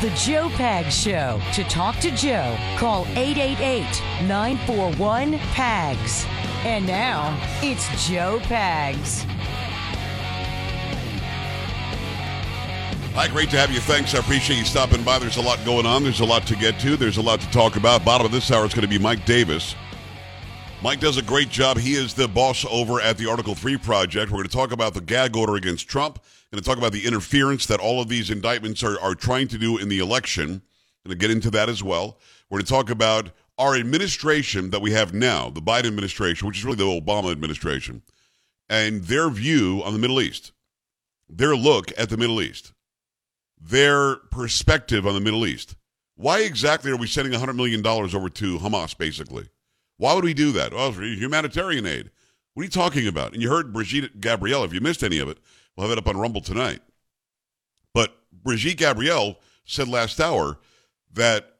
the Joe Pags Show. To talk to Joe, call 888 941 PAGS. And now, it's Joe Pags. Hi, great to have you. Thanks. I appreciate you stopping by. There's a lot going on. There's a lot to get to. There's a lot to talk about. Bottom of this hour is going to be Mike Davis. Mike does a great job. He is the boss over at the Article 3 Project. We're going to talk about the gag order against Trump. We're Going to talk about the interference that all of these indictments are, are trying to do in the election. We're Going to get into that as well. We're going to talk about our administration that we have now, the Biden administration, which is really the Obama administration, and their view on the Middle East, their look at the Middle East their perspective on the Middle East. Why exactly are we sending $100 million over to Hamas, basically? Why would we do that? Well, humanitarian aid. What are you talking about? And you heard Brigitte Gabriel. If you missed any of it, we'll have it up on Rumble tonight. But Brigitte Gabriel said last hour that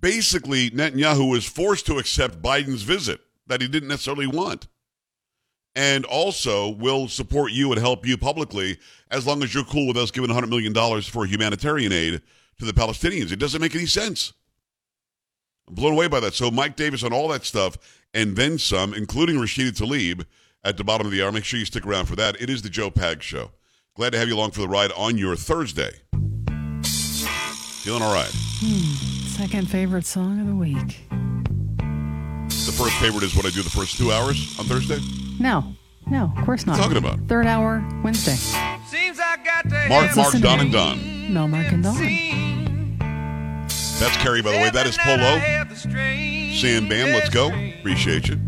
basically Netanyahu was forced to accept Biden's visit that he didn't necessarily want and also will support you and help you publicly as long as you're cool with us giving $100 million for humanitarian aid to the Palestinians. It doesn't make any sense. I'm blown away by that. So, Mike Davis on all that stuff and then some, including Rashida Tlaib at the bottom of the hour. Make sure you stick around for that. It is the Joe Pag Show. Glad to have you along for the ride on your Thursday. Feeling all right? Hmm. Second favorite song of the week. The first favorite is what I do the first two hours on Thursday? No, no, of course not. talking about? Third hour Wednesday. Seems I got to Mark, Mark, Don, and Don. Mel, Mark, and Don. That's Carrie, by the way. That is Polo. Sam Bam, let's go. Appreciate you.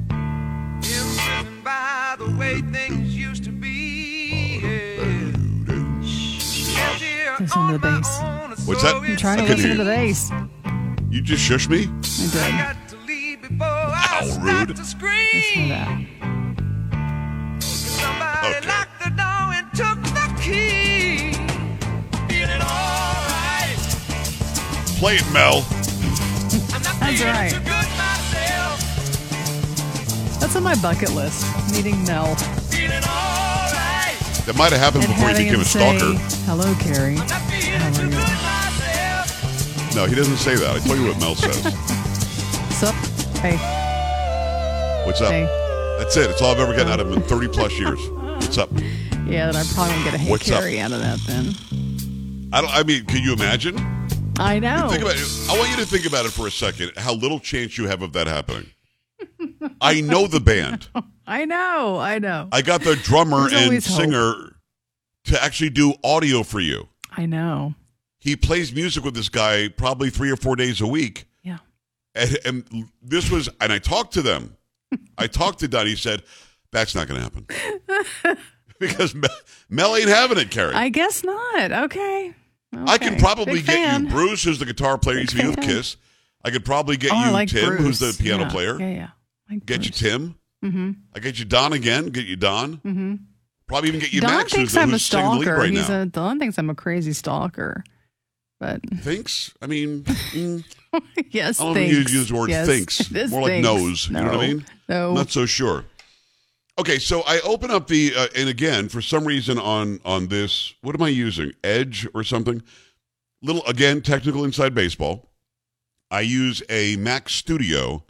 Listen to the bass. What's that? I'm trying to listen to the bass. You just shush me? I did. How rude. Listen to that. Play it, Mel. That's right. That's on my bucket list. Meeting Mel. That might have happened and before he became a say, stalker. Hello, Carrie. How are you? No, he doesn't say that. I tell you what Mel says. Sup? Hey. What's up? Hey. That's it. It's all I've ever gotten out of him in 30 plus years. What's up? Yeah, then I probably won't get a hey What's up? Carrie out of that then. I don't. I mean, can you imagine? I know. Think about it. I want you to think about it for a second. How little chance you have of that happening. I know the band. I know. I know. I got the drummer There's and always hope. singer to actually do audio for you. I know. He plays music with this guy probably three or four days a week. Yeah. And, and this was, and I talked to them. I talked to Don. He said, "That's not going to happen because Mel, Mel ain't having it, Carrie. I guess not. Okay. I can probably Big get fan. you Bruce, who's the guitar player, used to be with. Kiss. I could probably get Oh, you like Tim, who's the piano Yeah. player. Yeah, yeah. Like Get you Tim. Mm-hmm. I get you Don again. Get you Don. Mm-hmm. Probably even get you Don Max, who's, thinks the, I'm a who's lead stalker. right He's now. a Don thinks I'm a crazy stalker. But Thinks? I mean, mm, yes, I don't think thinks. you use the word yes, thinks. More like knows. No. You know what I mean? No. Not so sure. Okay, so I open up the uh, and again for some reason on on this, what am I using? Edge or something? Little again, technical inside baseball. I use a Mac Studio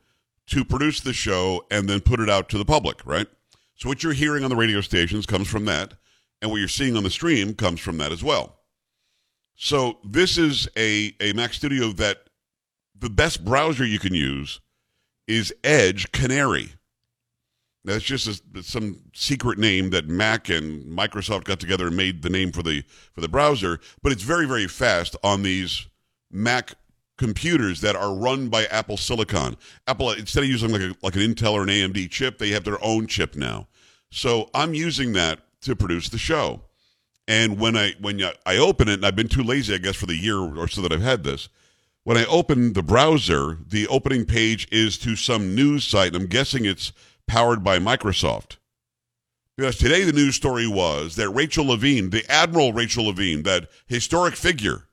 to produce the show and then put it out to the public, right? So what you're hearing on the radio stations comes from that, and what you're seeing on the stream comes from that as well. So this is a a Mac Studio that the best browser you can use is Edge Canary. That's just a, some secret name that Mac and Microsoft got together and made the name for the for the browser. But it's very very fast on these Mac computers that are run by Apple Silicon. Apple instead of using like a, like an Intel or an AMD chip, they have their own chip now. So I'm using that to produce the show. And when I when I open it, and I've been too lazy, I guess, for the year or so that I've had this. When I open the browser, the opening page is to some news site. And I'm guessing it's powered by Microsoft. Because today the news story was that Rachel Levine, the Admiral Rachel Levine, that historic figure,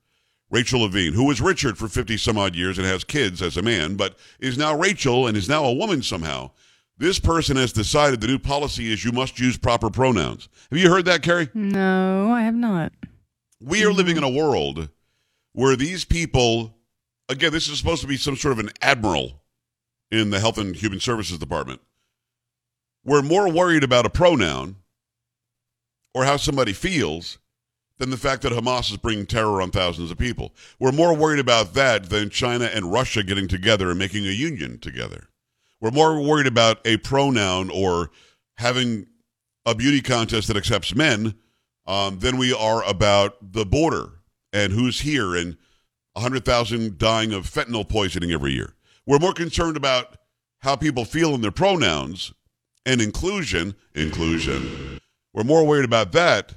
Rachel Levine, who was Richard for 50 some odd years and has kids as a man, but is now Rachel and is now a woman somehow. This person has decided the new policy is you must use proper pronouns. Have you heard that, Carrie? No, I have not. We are mm-hmm. living in a world where these people, again, this is supposed to be some sort of an admiral in the Health and Human Services Department. We're more worried about a pronoun or how somebody feels than the fact that Hamas is bringing terror on thousands of people. We're more worried about that than China and Russia getting together and making a union together. We're more worried about a pronoun or having a beauty contest that accepts men um, than we are about the border and who's here and 100,000 dying of fentanyl poisoning every year. We're more concerned about how people feel in their pronouns and inclusion. Inclusion. We're more worried about that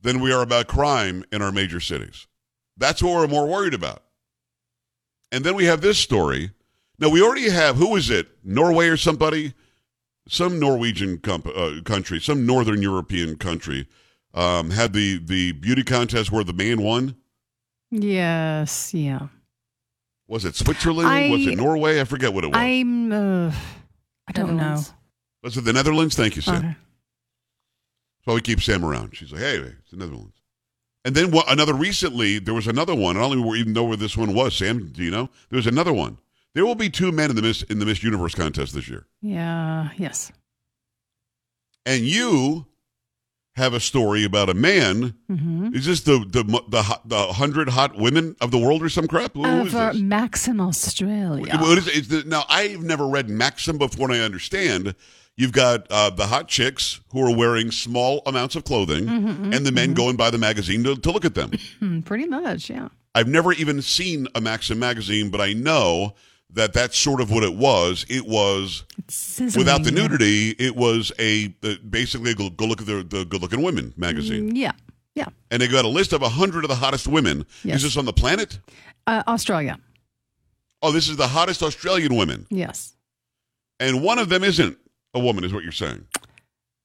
than we are about crime in our major cities. That's what we're more worried about. And then we have this story. Now, we already have, who is it? Norway or somebody? Some Norwegian comp- uh, country, some Northern European country um, had the, the beauty contest where the man won. Yes, yeah. Was it Switzerland? I- was it Norway? I forget what it was. I'm. Uh, I don't know. Was it the Netherlands? Thank you, Sam. Okay. That's why we keep Sam around. She's like, hey, it's the Netherlands. And then one, another recently, there was another one. I don't even know where this one was. Sam, do you know? There was another one. There will be two men in the Miss in the Miss Universe contest this year. Yeah. Yes. And you have a story about a man. Mm-hmm. Is this the the the the hundred hot women of the world or some crap? Who this? Maxim, Australia. What is, is the, now, I've never read Maxim before, and I understand. You've got uh, the hot chicks who are wearing small amounts of clothing, Mm-hmm, and the men go and buy the magazine to, to look at them. Hmm, pretty much, yeah. I've never even seen a Maxim magazine, but I know that that's sort of what it was. It was without the nudity. It was a uh, basically a go, go look at the, the good looking women magazine, Mm, Yeah. Yeah. and they got a list of hundred of the hottest women. Yes. Is this on the planet? Uh, Australia. Oh, this is the hottest Australian women, Yes. and one of them isn't a woman, is what you're saying.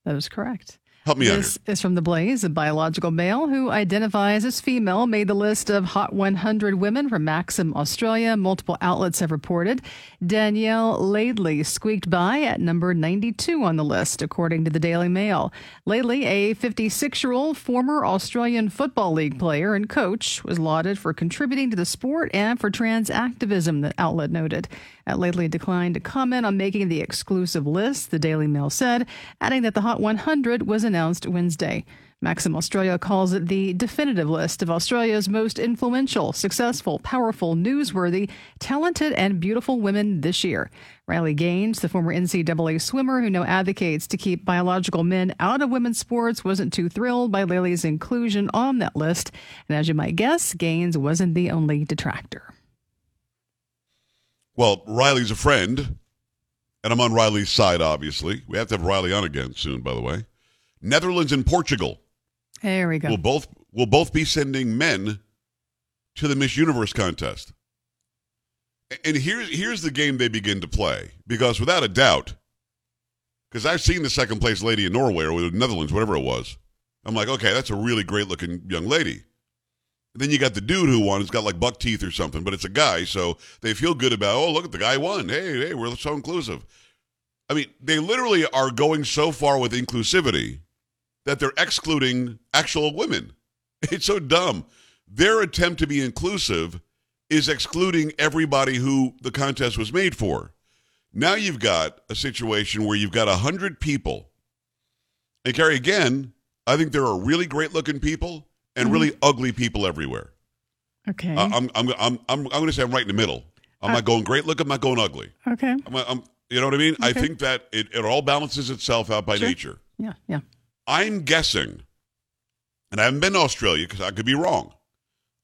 That is correct. Help me out. This is from The Blaze. A biological male who identifies as female made the list of Hot 100 women from Maxim, Australia. Multiple outlets have reported. Danielle Laidley squeaked by at number 92 on the list, according to the Daily Mail. Laidley, a 56 year old former Australian Football League player and coach, was lauded for contributing to the sport and for trans activism, the outlet noted. Laidley declined to comment on making the exclusive list, the Daily Mail said, adding that the Hot 100 was announced Wednesday. Maxim Australia calls it the definitive list of Australia's most influential, successful, powerful, newsworthy, talented, and beautiful women this year. Riley Gaines, the former NCAA swimmer who now advocates to keep biological men out of women's sports, wasn't too thrilled by Laidley's inclusion on that list. And as you might guess, Gaines wasn't the only detractor. Well, Riley's a friend, and I'm on Riley's side, obviously. We have to have Riley on again soon, by the way. Netherlands and Portugal There we go. We'll both will both be sending men to the Miss Universe contest. And here's here's the game they begin to play because without a doubt, because I've seen the second place lady in Norway or the Netherlands, whatever it was. I'm like, okay, that's a really great looking young lady. Then you got the dude who won. He's got like buck teeth or something, but it's a guy, so they feel good about. Oh, look at the guy won. Hey, hey, we're so inclusive. I mean, they literally are going so far with inclusivity that they're excluding actual women. It's so dumb. Their attempt to be inclusive is excluding everybody who the contest was made for. Now you've got a situation where you've got a hundred people. And Carrie, again, I think there are really great looking people and really ugly people everywhere. Okay. I- I'm, I'm, I'm, I'm, I'm going to say I'm right in the middle. I'm not going great look. I'm not going ugly. okay. I'm, I'm, you know what I mean? I think that it, it all balances itself out by Sure. nature. Yeah. Yeah. I'm guessing, and I haven't been to Australia because I could be wrong.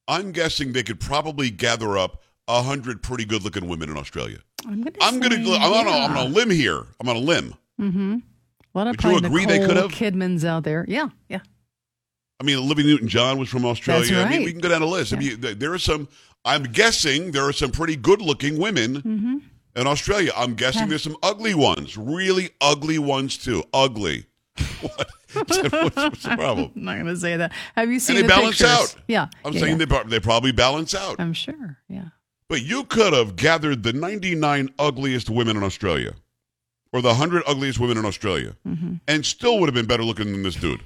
I'm guessing they could probably gather up a hundred pretty good-looking women in Australia. I'm gonna. I'm gonna, I'm on, a, I'm on a limb here. I'm on a limb. Mm-hmm. Of Would you agree they could Nicole have? Kidman's out there. Yeah. Yeah. I mean, Olivia Newton-John was from Australia. That's I mean, we can go down a list. I mean, there are some. I'm guessing there are some pretty good-looking women Mm-hmm. in Australia. I'm guessing Yeah. there's some ugly ones, really ugly ones too. Ugly. what? what's, what's the problem? I'm not gonna say that. Have you seen And they the balance pictures? out. Yeah. I'm yeah, saying yeah. they they probably balance out. I'm sure. Yeah. But you could have gathered the 99 ugliest women in Australia or the 100 ugliest women in Australia Mm-hmm. and still would have been better looking than this dude.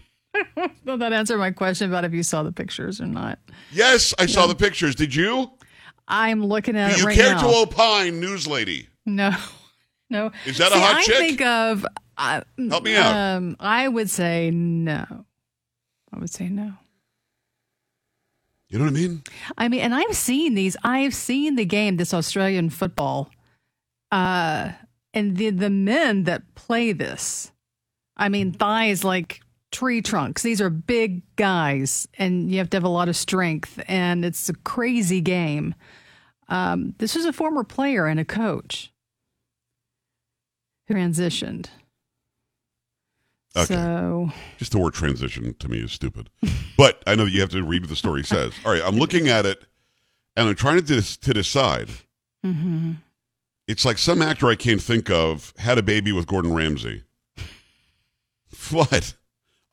Will that answer my question about if you saw the pictures or not? Yes, I saw the pictures. Did you? I'm looking at Do it you right care now. to opine, news lady? no, no. Is that a See, hot I chick? think of. Uh, Help me out. Um, I would say no. I would say no. You know what I mean? I mean, and I've seen these. I've seen the game, this Australian football, uh, and the the men that play this. I mean, thighs like tree trunks. These are big guys, and you have to have a lot of strength, and it's a crazy game. Um, this is a former player and a coach who transitioned. Okay. So Just the word transition to me is stupid. but I know that you have to read what the story says. All right, I'm looking at it and I'm trying to, dis- to decide. mhm. It's like some actor I can't think of had a baby with Gordon Ramsay. What?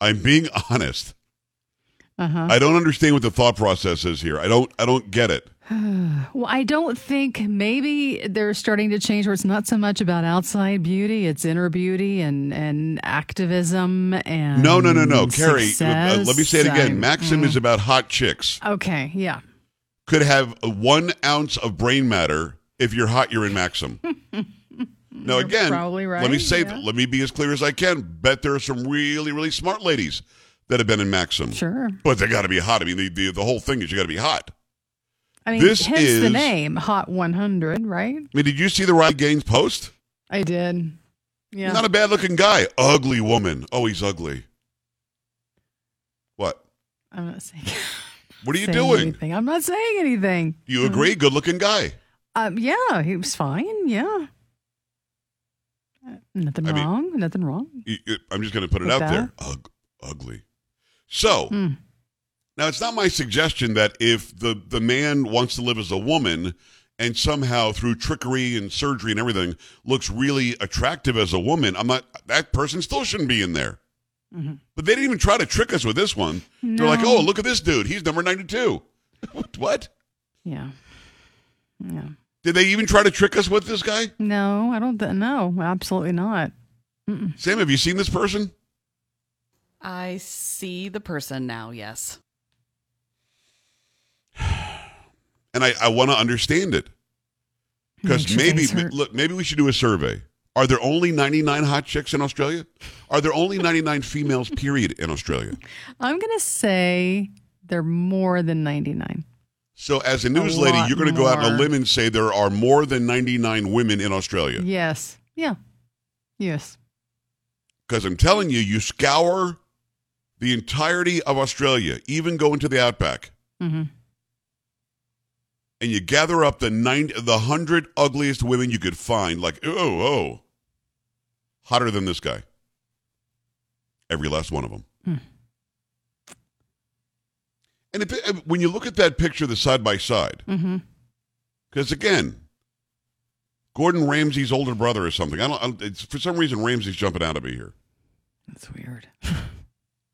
I'm being honest. uh-huh. I don't understand what the thought process is here. I don't I don't get it. Well, I don't think maybe they're starting to change where it's not so much about outside beauty, it's inner beauty and, and activism and No, no, no, no. Carrie, uh, let me say it again. I'm- Maxim is about hot chicks. Okay, yeah. Could have one ounce of brain matter. If you're hot, you're in Maxim. now, again, probably right, let me say, yeah. let me be as clear as I can. Bet there are some really, really smart ladies that have been in Maxim. Sure. But they got to be hot. I mean, the, the, the whole thing is you got to be hot. I mean, This hence is- the name Hot 100, right? I mean, did you see the Riley Gaines post? I did. Yeah. Not a bad looking guy. Ugly woman. Oh, he's ugly. What? I'm not saying, What are you doing? anything. I'm not saying anything. You agree? Good looking guy. Um, yeah, he was fine. Yeah. Uh, Nothing I mean- wrong. Nothing wrong. I'm just going to put it With out there. Ug- ugly. So Hmm. now it's not my suggestion that if the the man wants to live as a woman and somehow through trickery and surgery and everything looks really attractive as a woman, I'm not. That person still shouldn't be in there. Mhm. But they didn't even try to trick us with this one. They're like, No. "Oh, look at this dude. He's number 92." what? Yeah. Yeah. Did they even try to trick us with this guy? No, I don't. Th- no, absolutely not. Sam, have you seen this person? I see the person now, yes. and I, I want to understand it because maybe look maybe we should do a survey. Are there only 99 hot chicks in Australia? Are there only 99 females period in Australia? I'm going to say they're more than 99. So as a news lady, you're going to go out on a limb and say there are more than 99 women in Australia. Yes. Yeah. Yes. Because I'm telling you, you scour the entirety of Australia, even go into the outback, hmm and you gather up the nine, the hundred ugliest women you could find. Like, oh, oh, hotter than this guy. Every last one of them. Hmm. And if, when you look at that picture, the side by side, because again, Gordon Ramsay's older brother or something. I don't. I It's, for some reason, Ramsay's jumping out of me here. That's weird.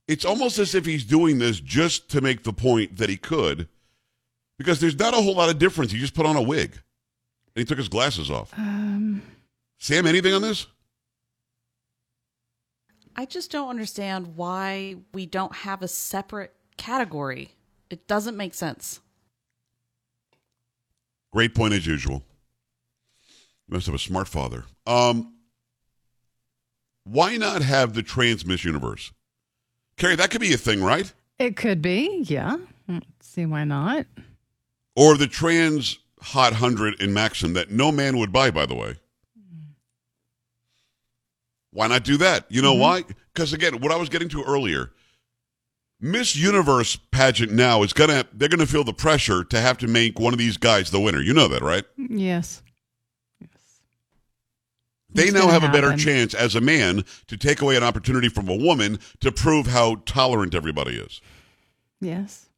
It's almost as if he's doing this just to make the point that he could, because there's not a whole lot of difference. He just put on a wig, and he took his glasses off. Um, Sam, anything on this? I just don't understand why we don't have a separate category. It doesn't make sense. Great point as usual. You must have a smart father. Um, why not have the trans Miss Universe? Carrie, that could be a thing, right? it could be. Yeah. Mm, See why not? Or the trans hot hundred in Maxim that no man would buy, by the way. Why not do that? You know why? Because again, what I was getting to earlier, Miss Universe pageant now is gonna they're gonna feel the pressure to have to make one of these guys the winner. You know that, right? Yes. Yes. They It's now have a better chance as a man to take away an opportunity from a woman to prove how tolerant everybody is. Yes.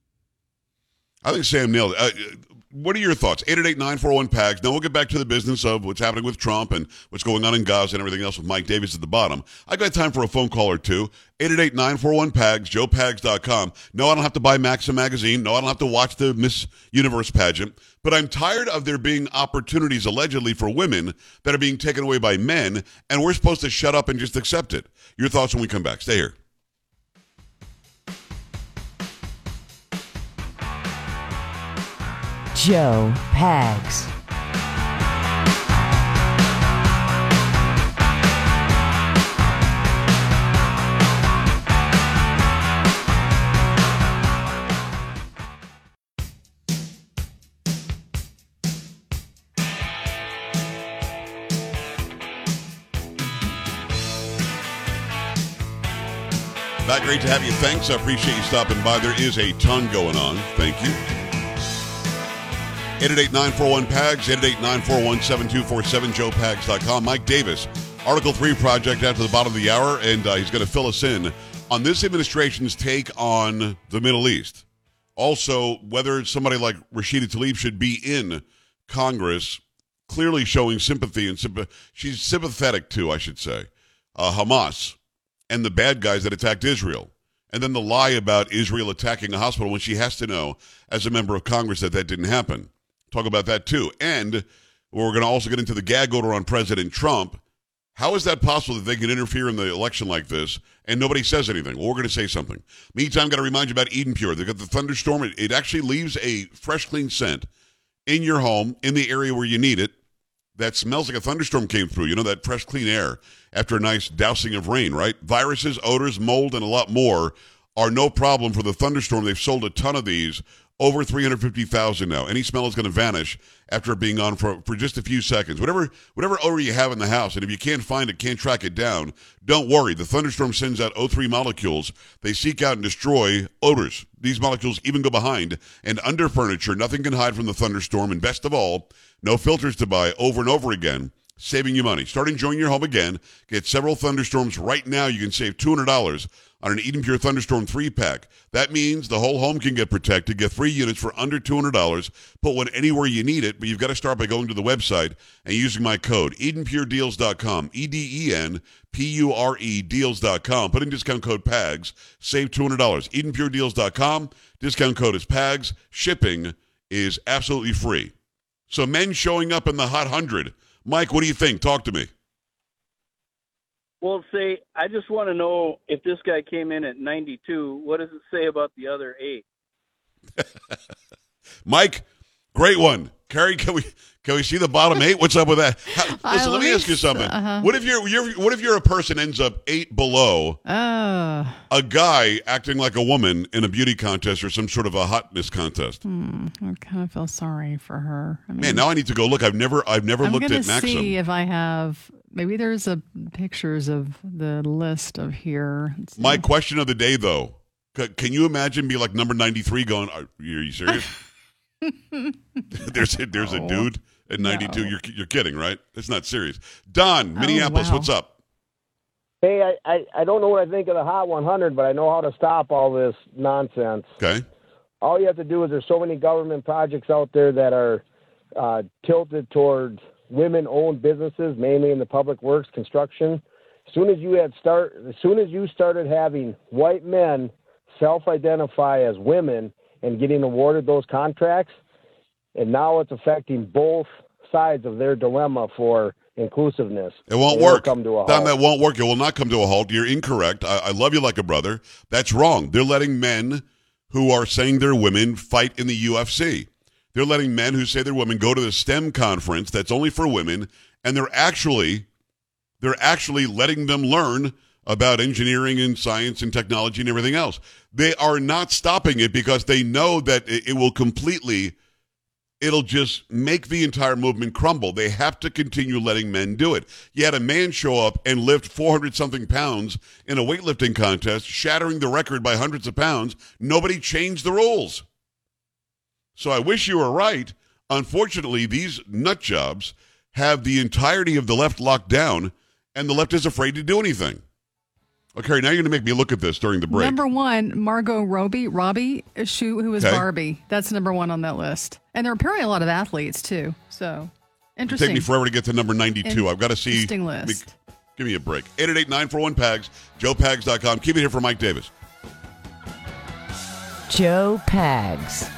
I think Sam nailed it. Uh, what are your thoughts? 888-941-PAGS. Now we'll get back to the business of what's happening with Trump and what's going on in Gaza and everything else with Mike Davis at the bottom. I've got time for a phone call or two. 888-941-PAGS, joepags.com. No, I don't have to buy Maxim magazine. No, I don't have to watch the Miss Universe pageant. But I'm tired of there being opportunities allegedly for women that are being taken away by men, and we're supposed to shut up and just accept it. Your thoughts when we come back. Stay here. Joe Pags. Not great to have you. Thanks. I appreciate you stopping by. There is a ton going on. Thank you. 888-941-PAGS, 888-941-7247, joepags.com. Mike Davis, Article 3 project after the bottom of the hour, and uh, he's going to fill us in on this administration's take on the Middle East. Also, whether somebody like Rashida Tlaib should be in Congress, clearly showing sympathy and she's sympathetic to, I should say, uh, Hamas and the bad guys that attacked Israel. And then the lie about Israel attacking a hospital when she has to know, as a member of Congress, that that didn't happen. Talk about that too. And we're going to also get into the gag order on President Trump. How is that possible that they can interfere in the election like this and nobody says anything? Well, we're going to say something. Meantime, got to remind you about Eden Pure. They've got the thunderstorm. It, it actually leaves a fresh, clean scent in your home, in the area where you need it. That smells like a thunderstorm came through. You know, that fresh, clean air after a nice dousing of rain, right? Viruses, odors, mold, and a lot more are no problem for the thunderstorm. They've sold a ton of these, over 350,000 now. Any smell is going to vanish after being on for, for just a few seconds. Whatever whatever odor you have in the house, and if you can't find it, can't track it down, don't worry. The thunderstorm sends out O3 molecules. They seek out and destroy odors. These molecules even go behind and under furniture. Nothing can hide from the thunderstorm. And best of all, no filters to buy over and over again saving you money. Start enjoying your home again. Get several thunderstorms right now. You can save $200 on an Eden Pure Thunderstorm 3 pack. That means the whole home can get protected. Get three units for under $200. Put one anywhere you need it, but you've got to start by going to the website and using my code, EdenPureDeals.com. E D E N P U R E Deals.com. Put in discount code PAGS. Save $200. EdenPureDeals.com. Discount code is PAGS. Shipping is absolutely free. So men showing up in the hot hundred. Mike, what do you think? Talk to me. Well, say, I just want to know if this guy came in at 92, what does it say about the other eight? Mike, great one. Carrie, can we can we see the bottom eight? What's up with that? How, listen, let me ask you something. uh-huh. What if you're, you're what if you're a person ends up eight below Oh, a guy acting like a woman in a beauty contest or some sort of a hotness contest? I kind of feel sorry for her. I mean, Man, now I need to go look. I've never I've never I'm looked at Maxim. see if I have. Maybe there's a pictures of the list of here. My question of the day, though, can you imagine be like number ninety three going? Are, are you serious? there's a, there's a dude at ninety two. No. You're you're kidding, right? It's not serious. Don, Minneapolis, wow. what's up? Hey, I, I, I don't know what I think of the Hot 100, but I know how to stop all this nonsense. Okay, All you have to do is there's so many government projects out there that are uh, tilted towards women-owned businesses, mainly in the public works, construction. As soon as you had start, as soon as you started having white men self-identify as women and getting awarded those contracts, and now it's affecting both sides of their dilemma for inclusiveness. it won't It work. Come to a that won't work. It will not come to a halt. You're incorrect. I, I love you like a brother. That's wrong. They're letting men who are saying they're women fight in the UFC. They're letting men who say they're women go to the STEM conference that's only for women, and they're actually they're actually letting them learn about engineering and science and technology and everything else. They are not stopping it because they know that it, will completely it'll just make the entire movement crumble. They have to continue letting men do it. You had a man show up and lift 400 something pounds in a weightlifting contest, shattering the record by hundreds of pounds. Nobody changed the rules. So I wish you were right. Unfortunately, these nut jobs have the entirety of the left locked down, and the left is afraid to do anything. Okay, now you're going to make me look at this during the break. Number one, Margot Robbie, Robbie, who who is Okay. Barbie. That's number one on that list. And there are apparently a lot of athletes too. So It'll interesting. take me forever to get to number 92. I've got to see. Interesting let me- list. give me a break. 888 941 PAGS, joepags.com. Keep it here for Mike Davis. Joe Pags.